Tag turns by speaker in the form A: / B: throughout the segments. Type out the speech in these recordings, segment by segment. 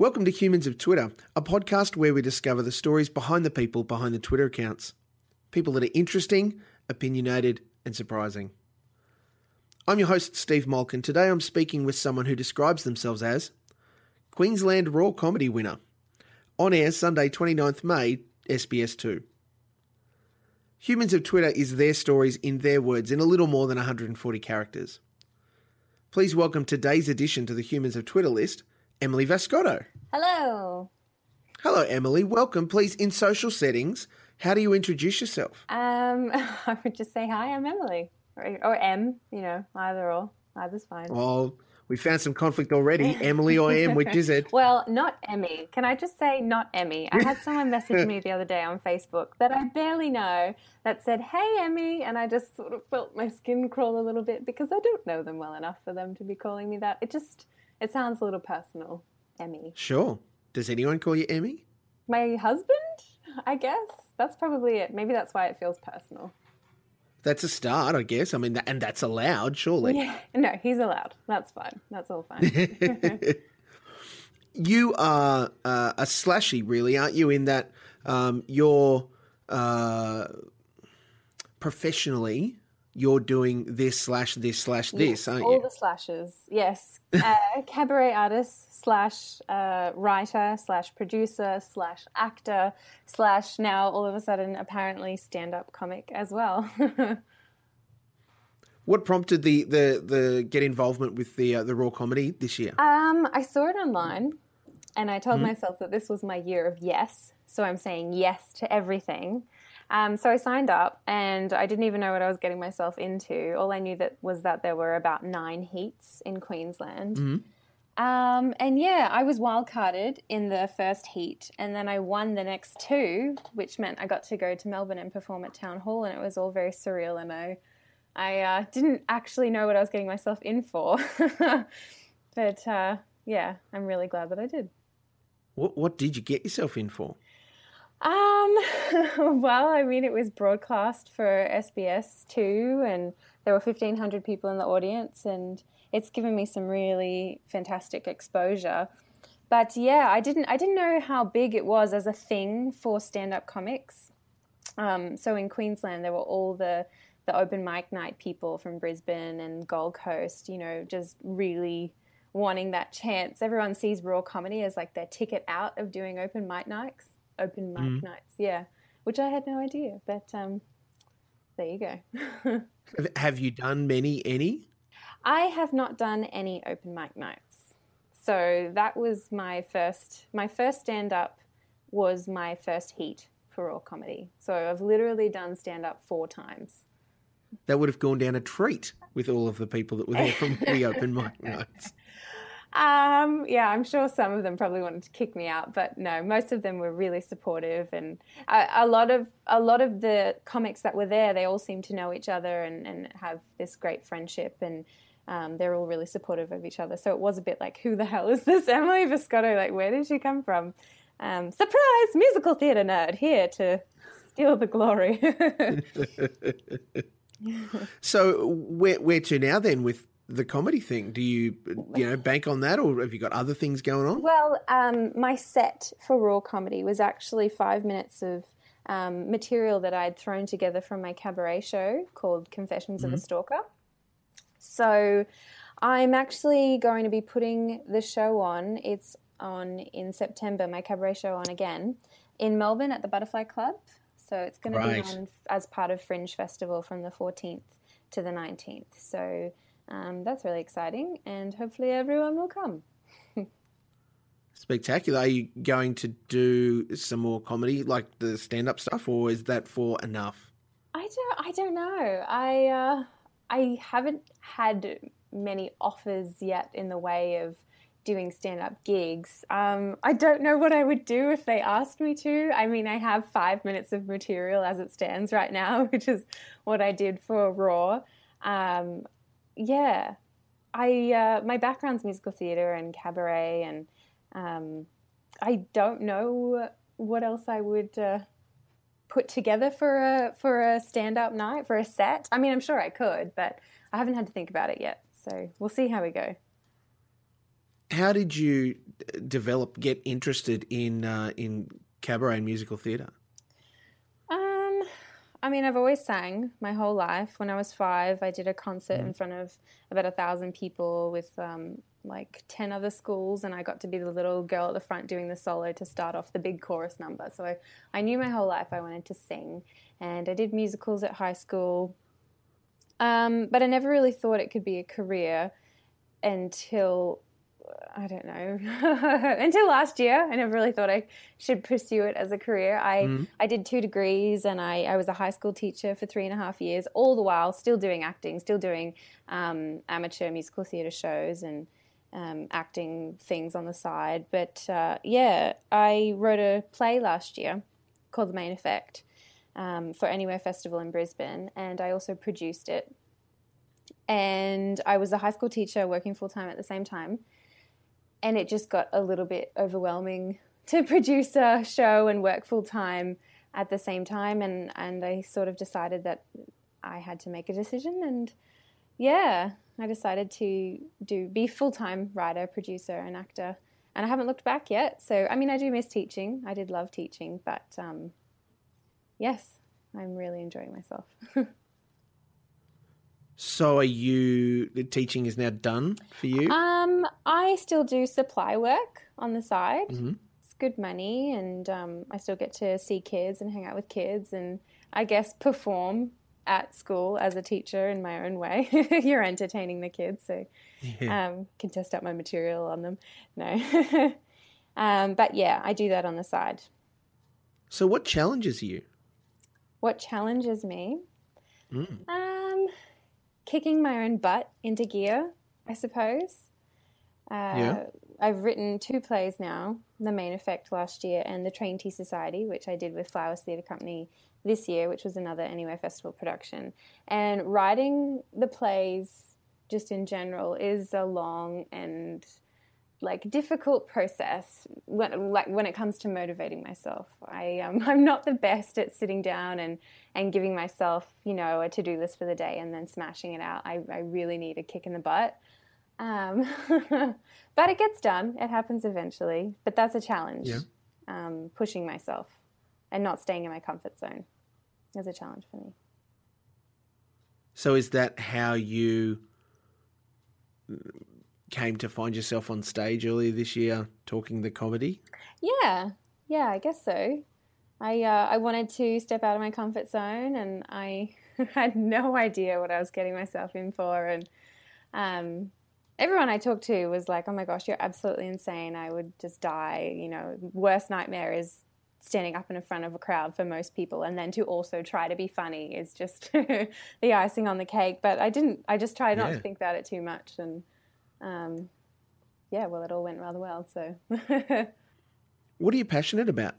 A: Welcome to Humans of Twitter, a podcast where we discover the stories behind the people behind the Twitter accounts. People that are interesting, opinionated, and surprising. I'm your host, Steve Malkin. today I'm speaking with someone who describes themselves as Queensland Raw Comedy winner. On air Sunday 29th May, SBS2. Humans of Twitter is their stories in their words in a little more than 140 characters. Please welcome today's addition to the Humans of Twitter list, Emily Vascotto.
B: Hello.
A: Hello, Emily. Welcome. Please, in social settings, how do you introduce yourself?
B: Um, I would just say hi. I'm Emily, or, or M. You know, either or. Either's fine.
A: Well, we found some conflict already. Emily or M, which is it?
B: Well, not Emmy. Can I just say not Emmy? I had someone message me the other day on Facebook that I barely know that said, "Hey, Emmy," and I just sort of felt my skin crawl a little bit because I don't know them well enough for them to be calling me that. It just it sounds a little personal. Emmy.
A: Sure. Does anyone call you Emmy?
B: My husband, I guess. That's probably it. Maybe that's why it feels personal.
A: That's a start, I guess. I mean, and that's allowed, surely.
B: Yeah. No, he's allowed. That's fine. That's all fine.
A: you are uh, a slashy, really, aren't you? In that um, you're uh, professionally you're doing this slash this slash this,
B: yes,
A: aren't
B: all
A: you?
B: All the slashes, yes. Uh, cabaret artist slash uh, writer slash producer slash actor slash now all of a sudden apparently stand up comic as well.
A: what prompted the, the the get involvement with the uh, the raw comedy this year?
B: Um, I saw it online, and I told mm-hmm. myself that this was my year of yes. So I'm saying yes to everything. Um, so I signed up, and I didn't even know what I was getting myself into. All I knew that was that there were about nine heats in Queensland.
A: Mm-hmm.
B: Um, and yeah, I was wildcarded in the first heat, and then I won the next two, which meant I got to go to Melbourne and perform at Town Hall, and it was all very surreal. And I, I uh, didn't actually know what I was getting myself in for, but uh, yeah, I'm really glad that I did.
A: What What did you get yourself in for?
B: Um, well, I mean, it was broadcast for SBS2, and there were 1,500 people in the audience, and it's given me some really fantastic exposure. But yeah, I didn't, I didn't know how big it was as a thing for stand-up comics. Um, so in Queensland, there were all the the open mic night people from Brisbane and Gold Coast, you know, just really wanting that chance. Everyone sees raw comedy as like their ticket out of doing open mic nights open mic mm. nights. Yeah, which I had no idea, but um, there you go.
A: have you done many? Any?
B: I have not done any open mic nights. So that was my first. My first stand up was my first heat for raw comedy. So I've literally done stand up four times.
A: That would have gone down a treat with all of the people that were there from the open mic nights.
B: Um, yeah, I'm sure some of them probably wanted to kick me out, but no, most of them were really supportive, and a, a, lot of a lot of the comics that were there, they all seem to know each other and, and have this great friendship, and um, they're all really supportive of each other. So it was a bit like, who the hell is this Emily Vascotto? Like, where did she come from? Um, surprise, musical theatre nerd here to steal the glory.
A: so where where to now then with the comedy thing? Do you you know bank on that, or have you got other things going on?
B: Well, um, my set for raw comedy was actually five minutes of um, material that I'd thrown together from my cabaret show called Confessions mm-hmm. of a mm-hmm. Stalker. So I'm actually going to be putting the show on. It's on in September. My cabaret show on again in Melbourne at the Butterfly Club. So it's going right. to be on as part of Fringe Festival from the 14th to the 19th. So um, that's really exciting, and hopefully everyone will come.
A: Spectacular. Are you going to do some more comedy, like the stand-up stuff, or is that for enough?
B: I don't. I don't know. I uh, I haven't had many offers yet in the way of doing stand-up gigs. Um, I don't know what I would do if they asked me to. I mean, I have five minutes of material as it stands right now, which is what I did for Raw. Um, yeah, I uh, my background's musical theater and cabaret, and um, I don't know what else I would uh, put together for a for a stand up night for a set. I mean, I'm sure I could, but I haven't had to think about it yet. So we'll see how we go.
A: how did you develop, get interested in uh, in cabaret and musical theatre?
B: I mean, I've always sang my whole life. When I was five, I did a concert mm. in front of about a thousand people with um, like 10 other schools, and I got to be the little girl at the front doing the solo to start off the big chorus number. So I, I knew my whole life I wanted to sing, and I did musicals at high school. Um, but I never really thought it could be a career until I don't know until last year. I never really thought I should pursue it as a career. I mm. I did two degrees and I, I was a high school teacher for three and a half years, all the while still doing acting, still doing um, amateur musical theatre shows and um, acting things on the side. But uh, yeah, I wrote a play last year called The Mayne Effect um, for Anywhere Festival in Brisbane, and I also produced it. And I was a high school teacher working full time at the same time and it just got a little bit overwhelming to produce a show and work full time at the same time and and I sort of decided that I had to make a decision and yeah I decided to do be full time writer producer and actor. And I haven't looked back yet so I mean I do miss teaching. I did love teaching but um, yes I'm really enjoying myself
A: So are you the teaching is now done for you?
B: Um, I still do supply work on the side. Mm-hmm. It's good money, and um, I still get to see kids and hang out with kids, and I guess perform at school as a teacher in my own way. You're entertaining the kids, so yeah. um, can test out my material on them. No, um, but yeah, I do that on the side.
A: So, what challenges you?
B: What challenges me? Mm. Um, kicking my own butt into gear, I suppose. Uh, yeah. I've written two plays now, The Mayne Effect last year and The Train Tea Society, which I did with Flowers Theatre Company this year, which was another Anywhere Festival production. And writing the plays, just in general, is a long and like difficult process when like when it comes to motivating myself. I um, I'm not the best at sitting down and and giving myself you know a to do list for the day and then smashing it out. I I really need a kick in the butt. Um, but it gets done. It happens eventually. But that's a challenge. Yeah. Um, pushing myself and not staying in my comfort zone is a challenge for me.
A: So is that how you came to find yourself on stage earlier this year talking the comedy?
B: Yeah, yeah, I guess so. I uh, I wanted to step out of my comfort zone, and I had no idea what I was getting myself in for. And um, everyone I talked to was like, "Oh my gosh, you're absolutely insane! I would just die." You know, worst nightmare is standing up in front of a crowd for most people, and then to also try to be funny is just the icing on the cake. But I didn't. I just tried not yeah. to think about it too much, and um, yeah, well, it all went rather well. So,
A: what are you passionate about?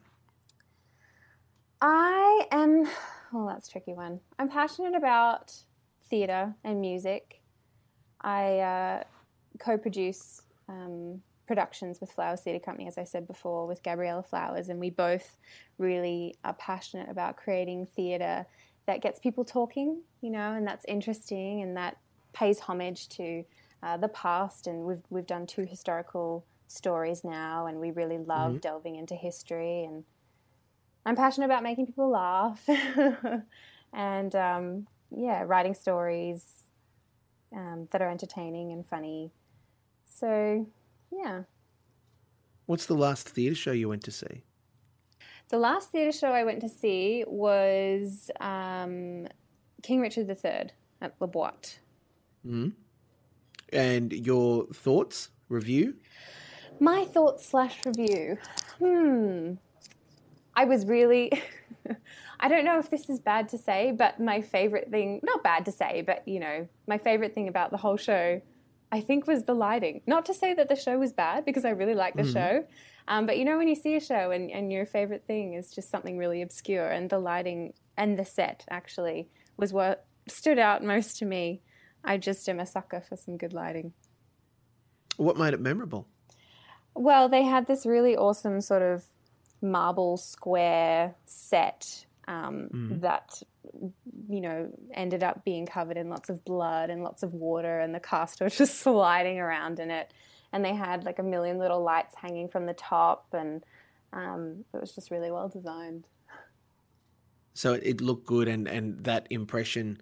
B: I am. Well, that's a tricky one. I'm passionate about theatre and music. I uh, co-produce um, productions with Flowers Theatre Company, as I said before, with Gabriella Flowers, and we both really are passionate about creating theatre that gets people talking, you know, and that's interesting and that pays homage to uh, the past, and we've we've done two historical stories now, and we really love mm-hmm. delving into history. And I'm passionate about making people laugh, and um, yeah, writing stories um, that are entertaining and funny. So, yeah.
A: What's the last theatre show you went to see?
B: The last theatre show I went to see was um, King Richard III at La Boite.
A: Mm-hmm. And your thoughts, review?
B: My thoughts slash review. Hmm. I was really. I don't know if this is bad to say, but my favorite thing, not bad to say, but you know, my favorite thing about the whole show, I think, was the lighting. Not to say that the show was bad, because I really like the mm. show. Um, but you know, when you see a show and, and your favorite thing is just something really obscure, and the lighting and the set actually was what stood out most to me. I just am a sucker for some good lighting.
A: What made it memorable?
B: Well, they had this really awesome sort of marble square set um, mm. that you know ended up being covered in lots of blood and lots of water, and the cast was just sliding around in it. and they had like a million little lights hanging from the top, and um, it was just really well designed.
A: So it looked good, and and that impression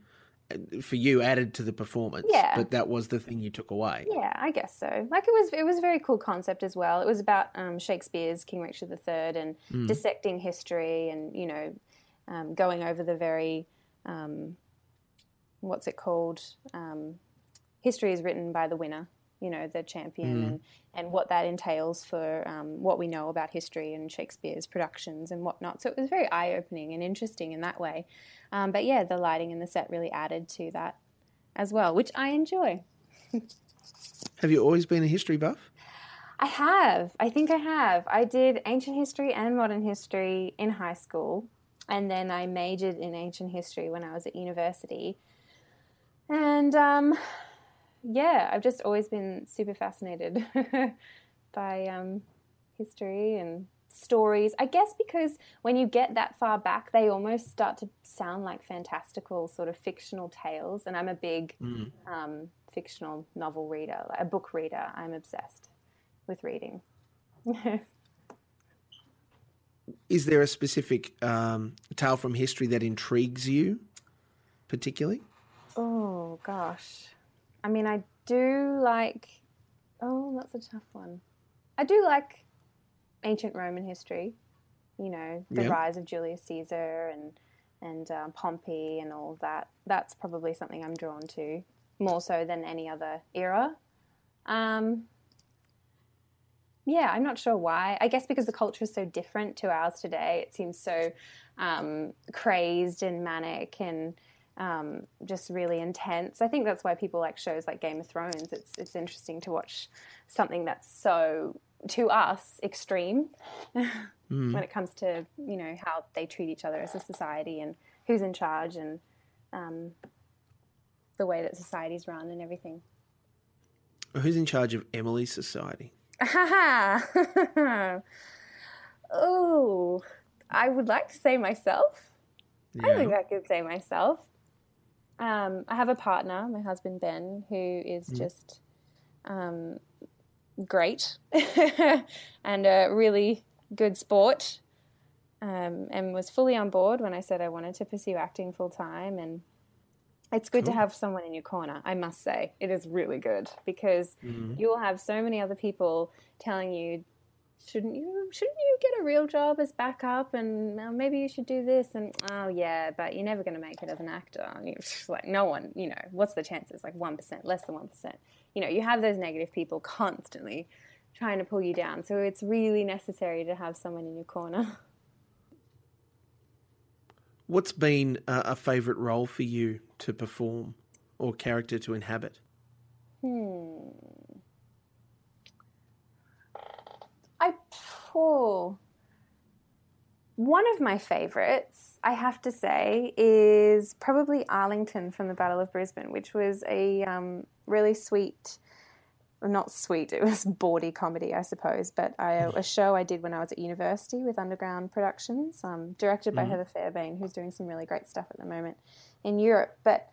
A: for you added to the performance.
B: Yeah.
A: But that was the thing you took away.
B: Yeah, I guess so. Like it was, it was a very cool concept as well. It was about um, Shakespeare's King Richard III and
A: Mm.
B: dissecting history, and you know, um, going over the very, um, what's it called? Um, history is written by the winner. You know, the champion,
A: Mm.
B: and and what that entails for um, what we know about history and Shakespeare's productions and whatnot. So it was very eye opening and interesting in that way. Um, but yeah, the lighting in the set really added to that as well, which I enjoy.
A: Have you always been a history buff?
B: I have. I think I have. I did ancient history and modern history in high school, and then I majored in ancient history when I was at university. And um, yeah, I've just always been super fascinated by um, history and stories. I guess because when you get that far back, they almost start to sound like fantastical, sort of fictional tales. And I'm a big
A: Mm.
B: um, fictional novel reader, like a book reader. I'm obsessed with reading.
A: Is there a specific um, tale from history that intrigues you, particularly?
B: oh gosh, I mean, I do like. Oh, that's a tough one. I do like ancient Roman history. You know, the
A: Yeah.
B: rise of Julius Caesar and and um, Pompey and all that. That's probably something I'm drawn to more so than any other era. Um, yeah, I'm not sure why. I guess because the culture is so different to ours today. It seems so um, crazed and manic and um, just really intense. I think that's why people like shows like Game of Thrones. It's it's interesting to watch something that's so to us extreme
A: Mm.
B: when it comes to you know how they treat each other as a society and who's in charge and um, the way that society's run and everything.
A: Who's in charge of Emily's society?
B: oh, I would like to say myself. I think I could say myself. Um, I have a partner, my husband Ben, who is just um, great and a really good sport, um, and was fully on board when I said I wanted to pursue acting full time. And it's good to have someone in your corner. I must say, it is really good because
A: Mhm.
B: you will have so many other people telling you shouldn't you shouldn't you get a real job as backup and maybe you should do this and oh yeah but you're never going to make it as an actor. And like no one you know what's the chances? Like 1% less than 1% you know you have those negative people constantly trying to pull you down. So it's really necessary to have someone in your corner.
A: What's been a, a favourite role for you to perform or character to inhabit?
B: Hmm. I oh, one of my favorites, I have to say, is probably Arlington from the Battle of Brisbane, which was a um, really sweet, not sweet, it was bawdy comedy, I suppose, but I, a show I did when I was at university with Underground Productions, um, directed by
A: Mhm.
B: Heather Fairbairn, who's doing some really great stuff at the moment in Europe. But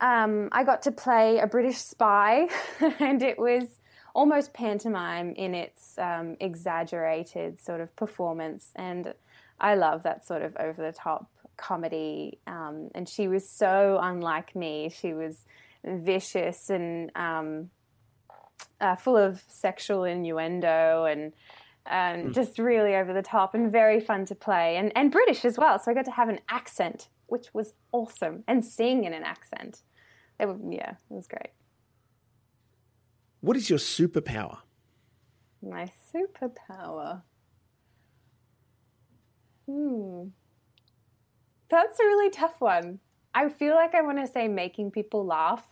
B: um, I got to play a British spy, and it was almost pantomime in its um, exaggerated sort of performance. And I love that sort of over the top comedy. Um, and she was so unlike me. She was vicious and um, uh, full of sexual innuendo and. And just really over the top and very fun to play, and, and British as well. So I got to have an accent, which was awesome, and sing in an accent. It yeah, it was great.
A: What is your superpower?
B: My superpower. Hmm. That's a really tough one. I feel like I want to say making people laugh,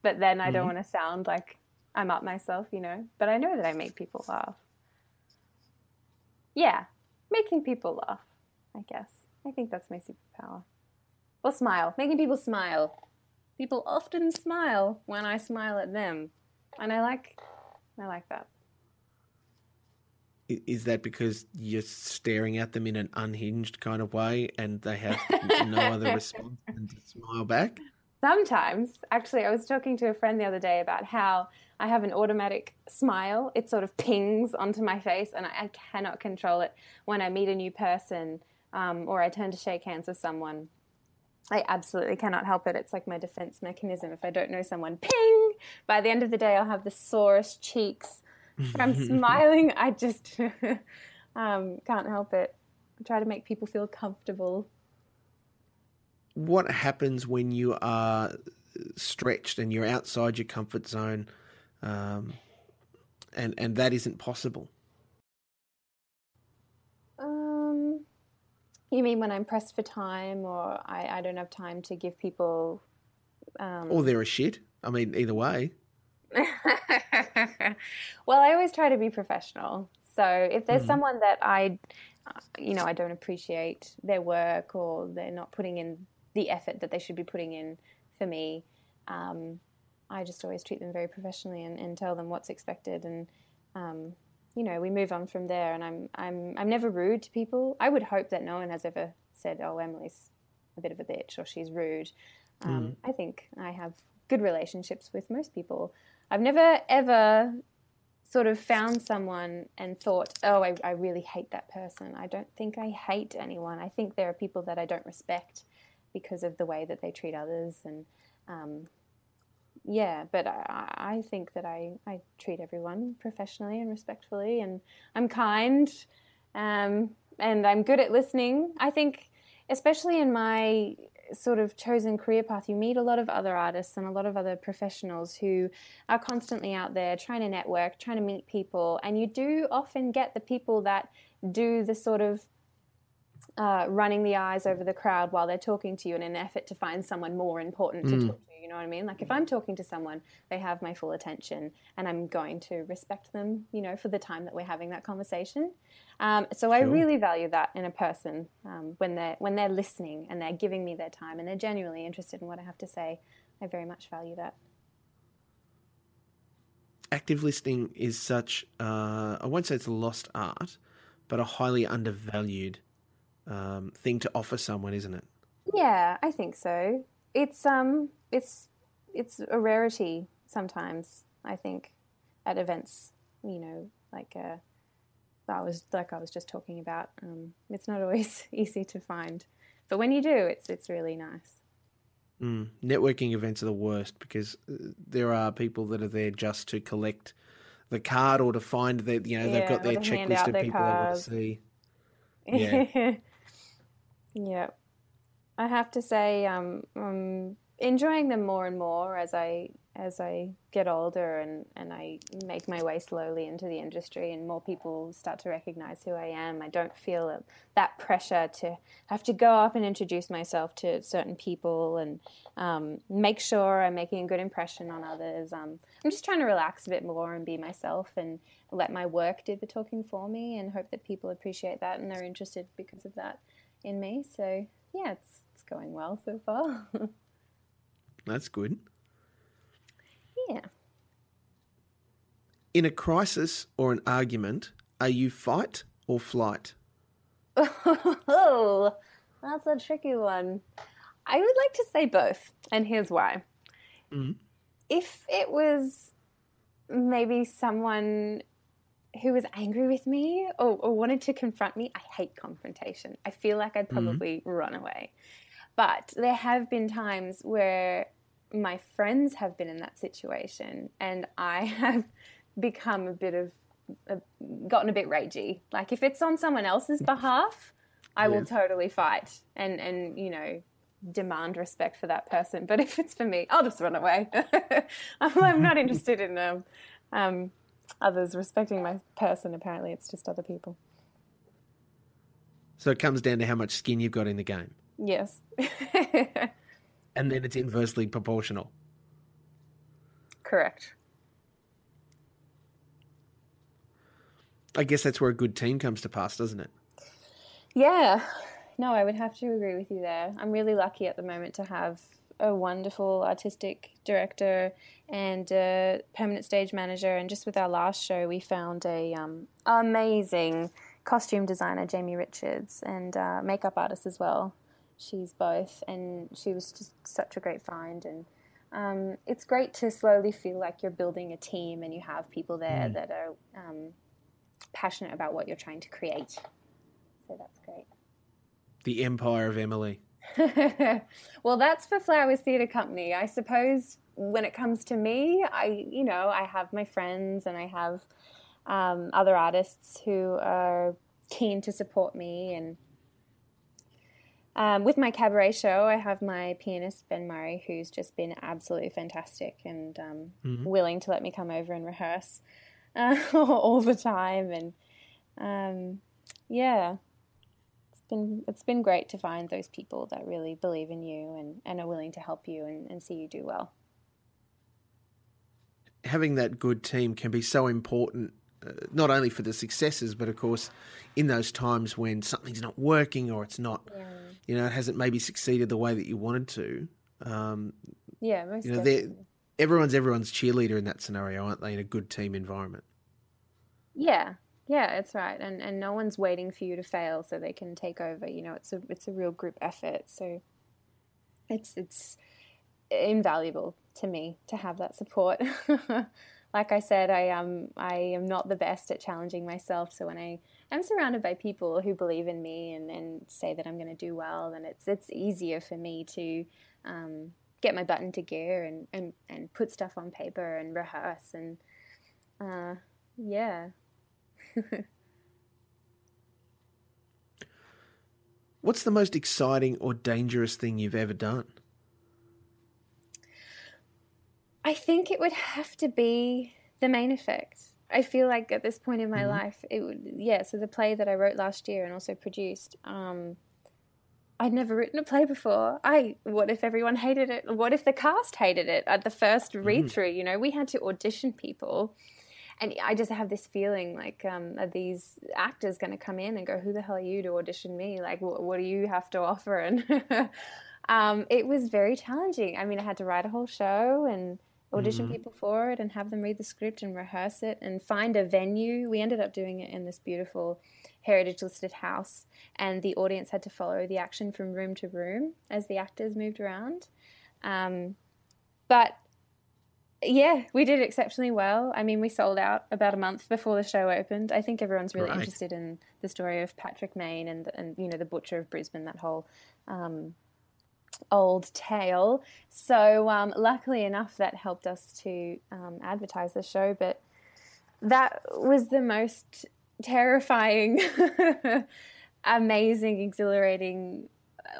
B: but then I don't want to sound like I'm up myself, you know? But I know that I make people laugh. Yeah, making people laugh, I guess. I think that's my superpower. Or smile. Making people smile. People often smile when I smile at them. And I like I like that.
A: Is that because you're staring at them in an unhinged kind of way and they have no other response than to smile back?
B: Sometimes, actually, I was talking to a friend the other day about how I have an automatic smile. It sort of pings onto my face, and I, I cannot control it when I meet a new person um, or I turn to shake hands with someone. I absolutely cannot help it. It's like my defense mechanism. If I don't know someone, ping! By the end of the day, I'll have the sorest cheeks I'm smiling. I just um, can't help it. I try to make people feel comfortable
A: what happens when you are stretched and you're outside your comfort zone, um, and and that isn't possible?
B: You mean when I'm pressed for time, or I, I don't have time to give people, um...
A: or they're a shit. I mean, either way.
B: well, I always try to be professional. So if there's mm. someone that I, uh, you know, I don't appreciate their work or they're not putting in the effort that they should be putting in for me. Um, I just always treat them very professionally and, and tell them what's expected, and um, you know we move on from there. And I'm I'm I'm never rude to people. I would hope that no one has ever said, "Oh, Emily's a bit of a bitch" or "She's rude." Um, mm. I think I have good relationships with most people. I've never ever sort of found someone and thought, oh, I, I, really hate that person. I don't think I hate anyone. I think there are people that I don't respect because of the way that they treat others and um, yeah but I, I, think that I, I treat everyone professionally and respectfully and i'm kind um, and i'm good at listening. I think especially in my sort of chosen career path you meet a lot of other artists and a lot of other professionals who are constantly out there trying to network trying to meet people and you do often get the people that do the sort of uh, running the eyes over the crowd while they're talking to you in an effort to find someone more important to mm. talk to. You know what I mean? Like if I'm talking to someone, they have my full attention, and I'm going to respect them. You know, for the time that we're having that conversation. Um, so sure. I really value that in a person um, when they're when they're listening and they're giving me their time and they're genuinely interested in what I have to say. I very much value that.
A: Active listening is such, uh, I won't say it's a lost art, but a highly undervalued um, thing to offer someone, isn't it?
B: Yeah, I think so. It's um, it's it's a rarity sometimes. I think at events, you know, like uh, I was like I was just talking about. Um, it's not always easy to find, but when you do, it's it's really nice.
A: Mm. Networking events are the worst because uh, there are people that are there just to collect the card or to find that you know yeah, they've got their checklist of people cards. they want to see.
B: Yeah. Yeah, I have to say, um, I'm enjoying them more and more as I as I get older and, and I make my way slowly into the industry and more people start to recognize who I am. I don't feel that pressure to have to go up and introduce myself to certain people and um, make sure I'm making a good impression on others. Um, I'm just trying to relax a bit more and be myself and let my work do the talking for me and hope that people appreciate that and are interested because of that in me. So yeah, it's it's going well so far.
A: That's good.
B: Yeah.
A: In a crisis or an argument, are you fight or flight?
B: Oh, that's a tricky one. I would like to say both, and here's why. Mm-hmm. If it was maybe someone who was angry with me or, or, wanted to confront me, I hate confrontation. I feel like I'd mm-hmm. probably mm-hmm. run away. But there have been times where my friends have been in that situation and I have become a bit of, gotten a bit ragey. Like if it's on someone else's behalf, I yeah. will totally fight and, and, you know, demand respect for that person. But if it's for me, I'll just run away. I'm, not interested in um, um, others respecting my person. Apparently, it's just other people.
A: So it comes down to how much skin you've got in the game.
B: Yes.
A: and then it's inversely proportional.
B: Correct.
A: I guess that's where a good team comes to pass, doesn't it?
B: Yeah. No, I would have to agree with you there. I'm really lucky at the moment to have a wonderful artistic director and a permanent stage manager. And just with our last show, we found a um, amazing costume designer, Jamie Richards, and uh, makeup artist as well, she's both, and she was just such a great find. And um, it's great to slowly feel like you're building a team and you have people there mm. that are um, passionate about what you're trying to create. So that's great.
A: The Empire of Emily.
B: well, that's for Flowers Theatre Company. I suppose when it comes to me, I, you know, I have my friends and I have um, other artists who are keen to support me. And um, with my cabaret show, I have my pianist Ben Murray, who's just been absolutely fantastic and um, mm-hmm. willing to let me come over and rehearse uh, all the time. And um, yeah, been it's been great to find those people that really believe in you and, and are willing to help you and, and see you do well.
A: Having that good team can be so important uh, not only for the successes, but of course, in those times when something's not working or it's not, yeah. you know, it hasn't maybe succeeded the way that you wanted to. Um,
B: yeah, most
A: you know, everyone's everyone's cheerleader in that scenario, aren't they? In a good team environment.
B: Yeah, yeah, it's right, and and no one's waiting for you to fail so they can take over. You know, it's a it's a real group effort. So it's it's invaluable to me to have that support. like I said, I am I am not the best at challenging myself. So when I am surrounded by people who believe in me and, and say that I'm going to do well, then it's it's easier for me to um, get my butt into gear and, and, and put stuff on paper and rehearse and uh, yeah.
A: What's the most exciting or dangerous thing you've ever done?
B: I think it would have to be the Mayne effect. I feel like at this point in my mm-hmm. life, it would, yeah. So the play that I wrote last year and also produced, um, I'd never written a play before. I, what if everyone hated it? What if the cast hated it at the first read mm. through? Mm. You know, we had to audition people. And I just have this feeling like, um, are these actors going to come in and go, who the hell are you to audition me? Like, what, what do you have to offer? And um, it was very challenging. I mean, I had to write a whole show and audition mm-hmm. people for it and have them read the script and rehearse it and find a venue. We ended up doing it in this beautiful heritage listed house, and the audience had to follow the action from room to room as the actors moved around. Um, but yeah, we did exceptionally well. I mean, we sold out about a month before the show opened. I think everyone's really right. interested in the story of Patrick Mayne and and you know the Butcher of Brisbane, that whole um, old tale. So, um, luckily enough, that helped us to um, advertise the show. But that was the most terrifying, amazing, exhilarating,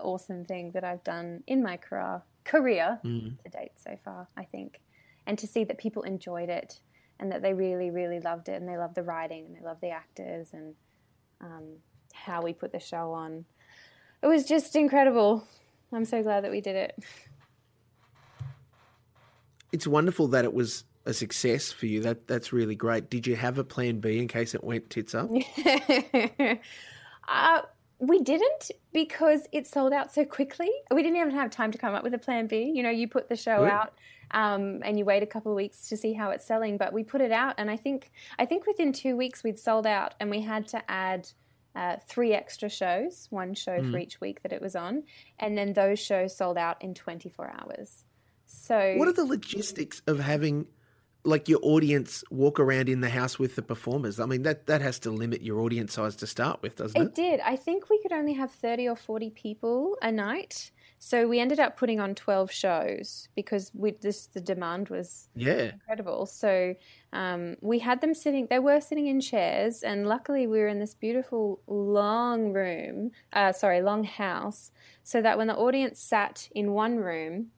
B: awesome thing that I've done in my career, career mm. to date so far, I think. And to see that people enjoyed it and that they really, really loved it and they loved the writing and they loved the actors and um, how we put the show on. It was just incredible. I'm so glad that we did it.
A: It's wonderful that it was a success for you. That that's really great. Did you have a plan B in case it went tits up?
B: uh, we didn't because it sold out so quickly. We didn't even have time to come up with a plan B. You know, you put the show Good. out um, and you wait a couple of weeks to see how it's selling. But we put it out, and I think I think within two weeks we'd sold out, and we had to add uh, three extra shows, one show mm. for each week that it was on, and then those shows sold out in 24 hours. So,
A: what are the logistics of having like your audience walk around in the house with the performers? I mean, that that has to limit your audience size to start with, doesn't it?
B: It did. I think we could only have 30 or 40 people a night. So we ended up putting on 12 shows because we this the demand was
A: yeah
B: incredible. So um, we had them sitting, they were sitting in chairs, and luckily we were in this beautiful long room, uh, sorry, long house, so that when the audience sat in one room,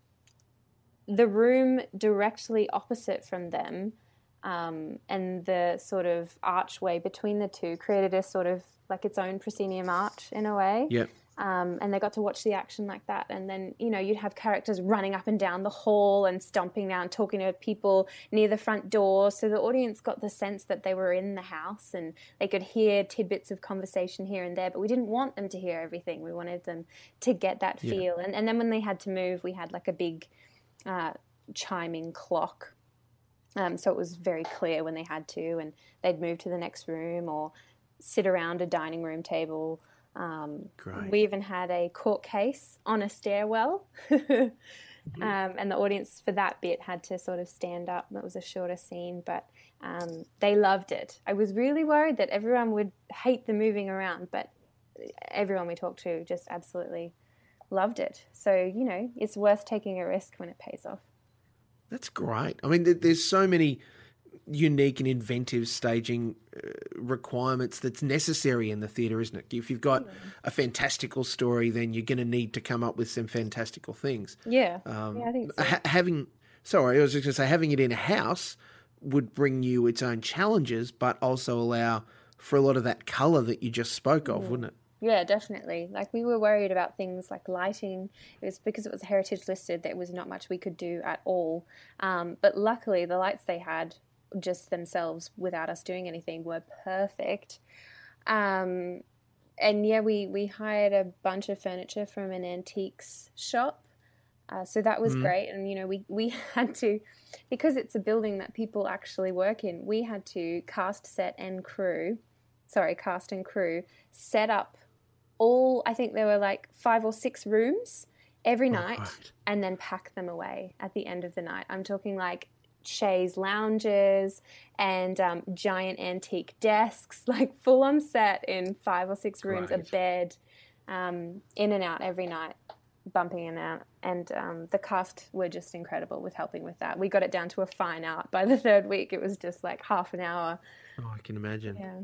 B: the room directly opposite from them um, and the sort of archway between the two created a sort of like its own proscenium arch in a way.
A: Yep.
B: Um, and they got to watch the action like that. And then, you know, you'd have characters running up and down the hall and stomping down, talking to people near the front door. So the audience got the sense that they were in the house and they could hear tidbits of conversation here and there. But we didn't want them to hear everything. We wanted them to get that feel. Yeah. And, and then when they had to move, we had like a big uh, chiming clock. Um, so it was very clear when they had to, and they'd move to the next room or sit around a dining room table Um, we even had a court case on a stairwell. Um, and the audience for that bit had to sort of stand up. It was a shorter scene, but um, they loved it. I was really worried that everyone would hate the moving around, but everyone we talked to just absolutely loved it. So, you know, it's worth taking a risk when it pays off.
A: That's great. I mean, there's so many unique and inventive staging uh, requirements that's necessary in the theatre, isn't it? If you've got a fantastical story, then you're going to need to come up with some fantastical things.
B: Yeah.
A: Um,
B: yeah, I think so.
A: ha- having, sorry, I was just going to say, having it in a house would bring you its own challenges, but also allow for a lot of that colour that you just spoke of, wouldn't it?
B: Yeah, definitely. Like we were worried about things like lighting. It was because it was heritage listed. There was not much we could do at all. Um, but luckily, the lights they had just themselves, without us doing anything, were perfect. Um, and yeah, we we hired a bunch of furniture from an antiques shop. Uh, so that was
A: Mhm.
B: great, and you know we we had to because it's a building that people actually work in. We had to cast, set, and crew, sorry, cast and crew set up all. I think there were like five or six rooms every night,
A: Right.
B: and then pack them away at the end of the night. I'm talking like chaise lounges and um, giant antique desks, like full on set in five or six rooms,
A: Great.
B: a bed, um, in and out every night, bumping in and out. And um, the cast were just incredible with helping with that. We got it down to a fine art by the third week. It was just like half an hour.
A: Oh, I can imagine.
B: Yeah.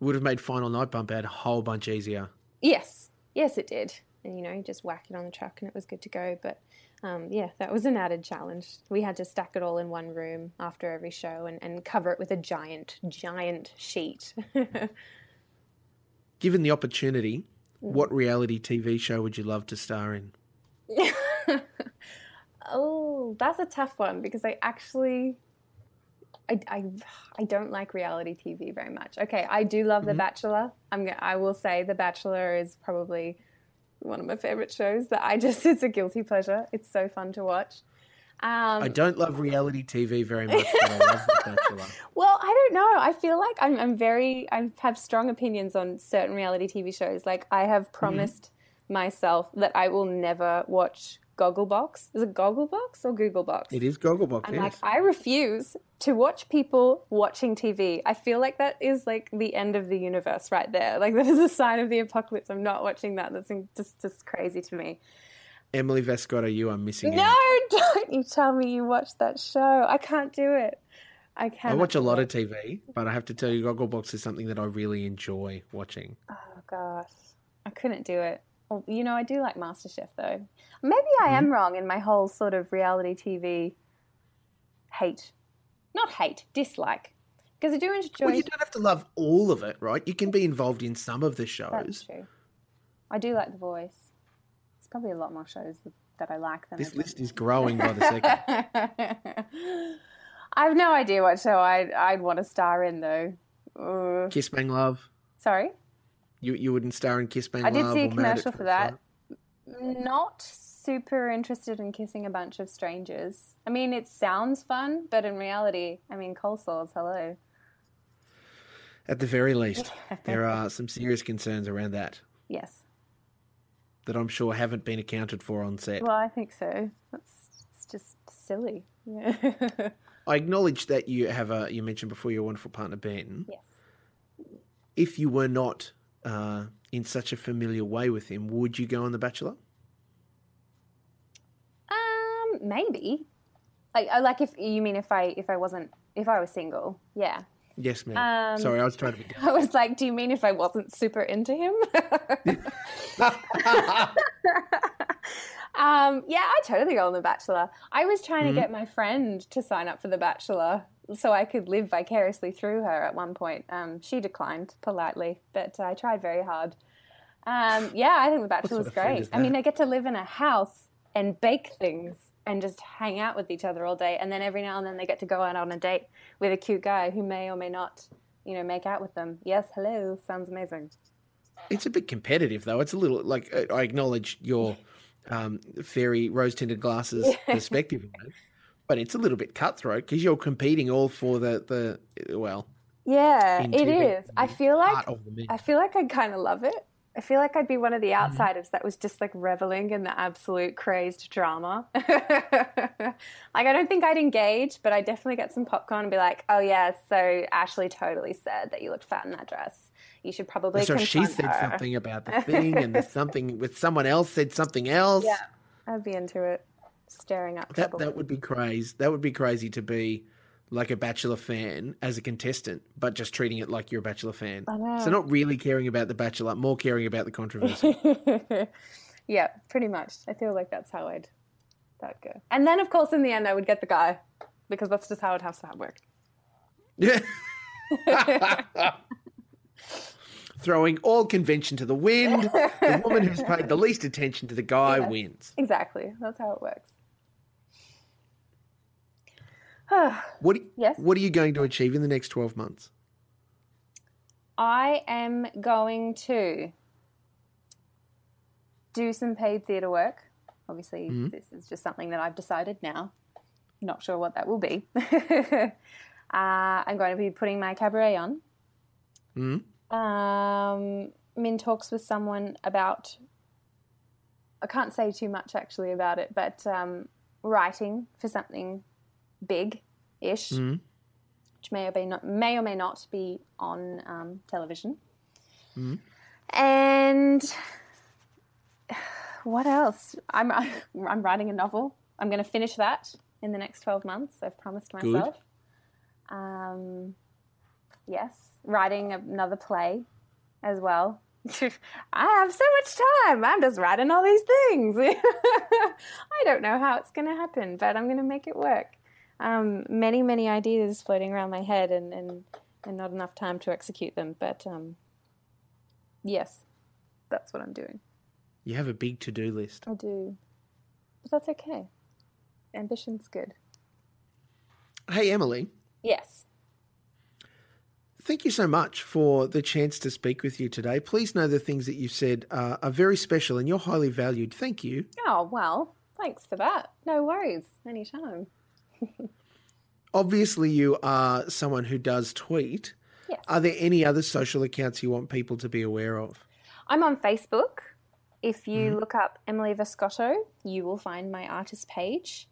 A: Would have made Final Night Bump out a whole bunch easier.
B: Yes, yes, it did. And you know, you just whack it on the truck and it was good to go. But um, yeah, that was an added challenge. We had to stack it all in one room after every show and, and cover it with a giant, giant sheet.
A: Given the opportunity,
B: Mm.
A: what reality TV show would you love to star in?
B: oh, that's a tough one because I actually. I, I, I don't like reality TV very much. Okay, I do love The
A: Mhm.
B: Bachelor. I'm I will say The Bachelor is probably one of my favorite shows. That I just it's a guilty pleasure. It's so fun to watch. Um,
A: I don't love reality TV very much, but I love The Bachelor.
B: Well, I don't know. I feel like I'm, I'm very, I have strong opinions on certain reality TV shows. Like, I have promised myself that I will never watch Gogglebox. Is it Gogglebox or Googlebox?
A: It is Gogglebox,
B: I'm
A: yes.
B: like, I refuse to watch people watching TV. I feel like that is like the end of the universe right there. Like, that is a sign of the apocalypse. I'm not watching that. That's just, just crazy to me.
A: Emily Vascotto, you are missing
B: No,
A: out.
B: don't you tell me you watched that show. I can't do it. I can't.
A: I watch a lot of TV, but I have to tell you, Gogglebox is something that I really enjoy watching.
B: Oh gosh, I couldn't do it. Well, you know, I do like MasterChef though. Maybe I
A: Mm-hmm.
B: am wrong in my whole sort of reality TV hate, not hate, dislike, because I do enjoy.
A: Well, you don't have to love all of it, right? You can be involved in some of the shows.
B: That's true. I do like The Voice. There's probably a lot more shows that, I like than
A: This list is growing by the second.
B: I have no idea what show I'd, I'd want to star in though. Uh,
A: Kiss Bang Love.
B: sorry,
A: You you wouldn't star in Kiss Bang
B: I did
A: Love
B: see a
A: or Married at
B: commercial for that. Not super interested in kissing a bunch of strangers. I mean, it sounds fun, but in reality, I mean, coleslaws, hello.
A: At the very least, there are some serious concerns around that
B: Yes.
A: that I'm sure haven't been accounted for on set.
B: Well, I think so. That's it's just silly. Yeah.
A: I acknowledge that you have a. You mentioned before your wonderful partner Ben.
B: yes.
A: If you were not uh, in such a familiar way with him, would you go on The Bachelor?
B: Um, maybe. Like, I- like if you mean if I if I wasn't if I was single, yeah.
A: Yes, ma'am.
B: Um,
A: Sorry, I was trying to be.
B: I was like, do you mean if I wasn't super into him? um, yeah, I totally go on The Bachelor. I was trying
A: Mhm.
B: to get my friend to sign up for The Bachelor so I could live vicariously through her at one point. Um, she declined politely, but I tried very hard. Um, yeah, I think The Bachelor was great. I mean? I get to live in a house and bake things and just hang out with each other all day. And then every now and then they get to go out on a date with a cute guy who may or may not, you know, make out with them. Yes, hello, sounds amazing.
A: It's a bit competitive, though. It's a little like I acknowledge your um, fairy rose tinted glasses perspective but it's a little bit cutthroat because you're competing all for the the well
B: Yeah, it is. I feel like
A: part of the mix.
B: I feel like I kind of love it I feel like I'd be one of the mm-hmm. outsiders that was just like reveling in the absolute crazed drama. like, I don't think I'd engage, but I'd definitely get some popcorn and be like, oh, yeah, so Ashley totally said that you looked fat in that dress. You should probably.
A: So she said
B: her."
A: something about the thing, and something with someone else said something else.
B: Yeah, I'd be into it. Staring up
A: That
B: trouble.
A: that would be crazy. That would be crazy to be like a Bachelor fan as a contestant, but just treating it like you're a Bachelor fan. So not really caring about the Bachelor, more caring about the controversy.
B: yeah, pretty much. I feel like that's how I'd that go. And then, of course, in the end, I would get the guy because that's just how it has to work.
A: yeah. Throwing all convention to the wind. The woman who's paid the least attention to the guy wins.
B: Exactly. That's how it works.
A: What
B: Yes?
A: What are you going to achieve in the next twelve months?
B: I am going to do some paid theatre work. Obviously, this is just something that I've decided now. Not sure what that will be. uh, I'm going to be putting my cabaret on.
A: Hmm?
B: Um, I'm in talks with someone about. I can't say too much actually about it, but um, writing for something big-ish,
A: Mhm.
B: which may or may not may or may not be on um, television.
A: Mhm.
B: And what else? I'm I'm writing a novel. I'm going to finish that in the next twelve months. I've promised
A: Good.
B: myself. Um, yes, writing another play as well. I have so much time. I'm just writing all these things. I don't know how it's going to happen, but I'm going to make it work. Um, many, many ideas floating around my head, and, and, and not enough time to execute them. But um, yes, that's what I'm doing.
A: You have a big to do list.
B: I do. But that's okay. Ambition's good.
A: Hey, Emily,
B: Yes.
A: thank you so much for the chance to speak with you today. Please know the things that you said uh, are very special and you're highly valued. Thank you.
B: Oh, well, thanks for that. No worries. Anytime.
A: Obviously, you are someone who does tweet.
B: Yes.
A: Are there any other social accounts you want people to be aware of?
B: I'm on Facebook. If you look up Emily Vascotto, you will find my artist page.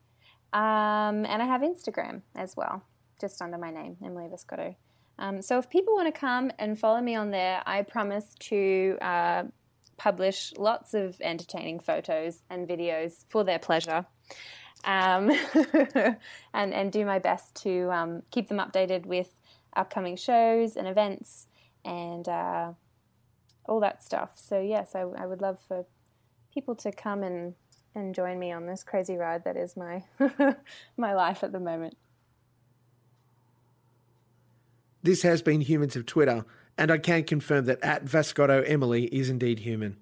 B: Um, and I have Instagram as well, just under my name, Emily Vascotto. Um, so if people want to come and follow me on there, I promise to uh, publish lots of entertaining photos and videos for their pleasure. Um, and, and do my best to um, keep them updated with upcoming shows and events and uh, all that stuff. So yes, I, I would love for people to come and and join me on this crazy ride that is my my life at the moment.
A: This has been Humans of Twitter, and I can confirm that at Vascotto Emily is indeed human.